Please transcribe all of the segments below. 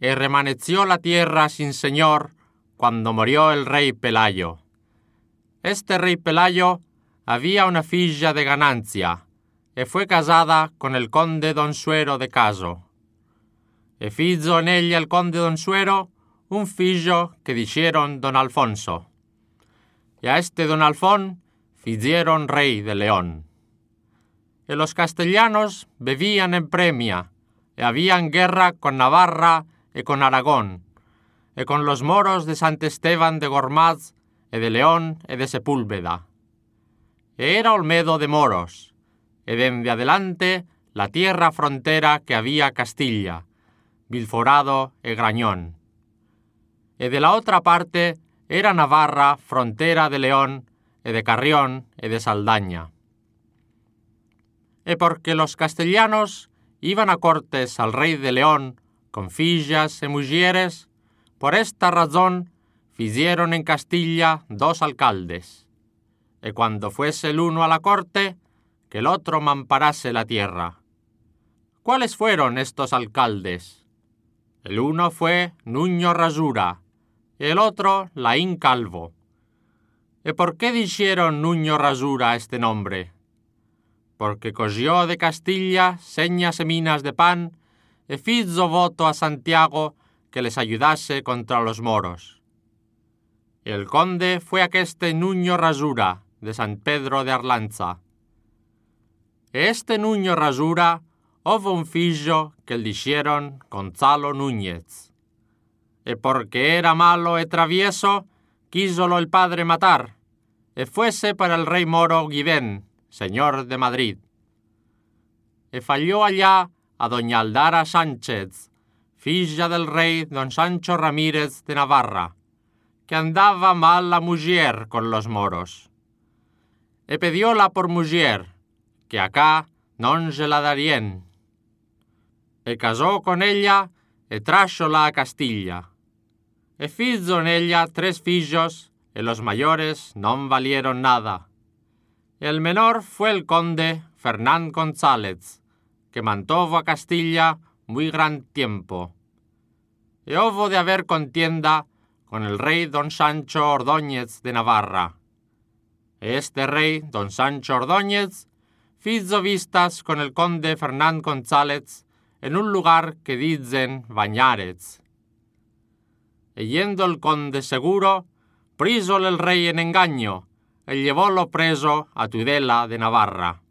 y remaneció la tierra sin señor cuando murió el rey Pelayo. Este rey Pelayo había una filla de ganancia, y fue casada con el conde Don Suero de Caso. E fizo en ella el conde Don Suero un fillo que dijeron Don Alfonso. Y a este Don Alfón fizieron rey de León. Y los castellanos bebían en premia, y habían guerra con Navarra y con Aragón, y con los moros de Sant Esteban de Gormaz, y de León y de Sepúlveda. E era Olmedo de moros, y desde adelante la tierra frontera que había Castilla, Vilforado y Grañón. Y de la otra parte era Navarra, frontera de León, y de Carrión y de Saldaña. Y porque los castellanos iban a cortes al rey de León con fillas y mujeres, por esta razón fizieron en Castilla dos alcaldes, y cuando fuese el uno a la corte, que el otro mamparase la tierra. ¿Cuáles fueron estos alcaldes? El uno fue Nuño Rasura, y el otro Laín Calvo. ¿Y por qué dijeron Nuño Rasura este nombre? Porque cogió de Castilla señas y minas de pan, e fizo voto a Santiago que les ayudase contra los moros. El conde fue aqueste Nuño Rasura, de San Pedro de Arlanza. E este Nuño Rasura hubo un fillo que le dijeron Gonzalo Núñez. E porque era malo e travieso, quísolo el padre matar, e fuese para el rey moro Guibén, señor de Madrid. E falló allá a doña Aldara Sánchez, filla del rey don Sancho Ramírez de Navarra, que andaba mal la mujer con los moros. E pedióla por mujer, que acá non se la darían. E casó con ella e tráxola a Castilla. E fizo en ella tres fillos, e los mayores non valieron nada. El menor fue el conde Fernán González, que mantuvo a Castilla muy gran tiempo. Y hubo de haber contienda con el rey don Sancho Ordóñez de Navarra. Este rey, don Sancho Ordóñez, fizo vistas con el conde Fernán González en un lugar que dicen Bañares. E yendo el conde seguro, prísole el rey en engaño, y llevólo preso a Tudela de Navarra.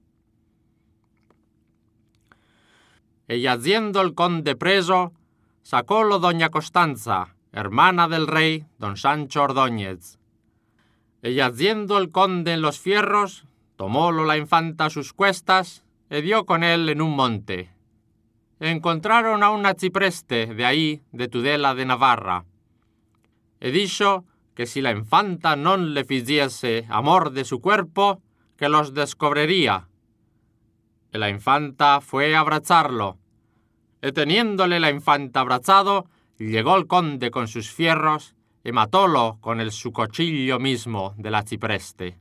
Y yaciendo el conde preso, sacólo doña Costanza, hermana del rey, don Sancho Ordóñez. Y yaciendo el conde en los fierros, tomólo la infanta a sus cuestas, y dio con él en un monte. Encontraron a una cipreste de ahí, de Tudela de Navarra. He dicho que si la infanta non le ficiese amor de su cuerpo, que los descubriría. La infanta fue a abrazarlo. Y teniéndole la infanta abrazado, llegó el conde con sus fierros y matólo con el su cuchillo mismo de la cipreste.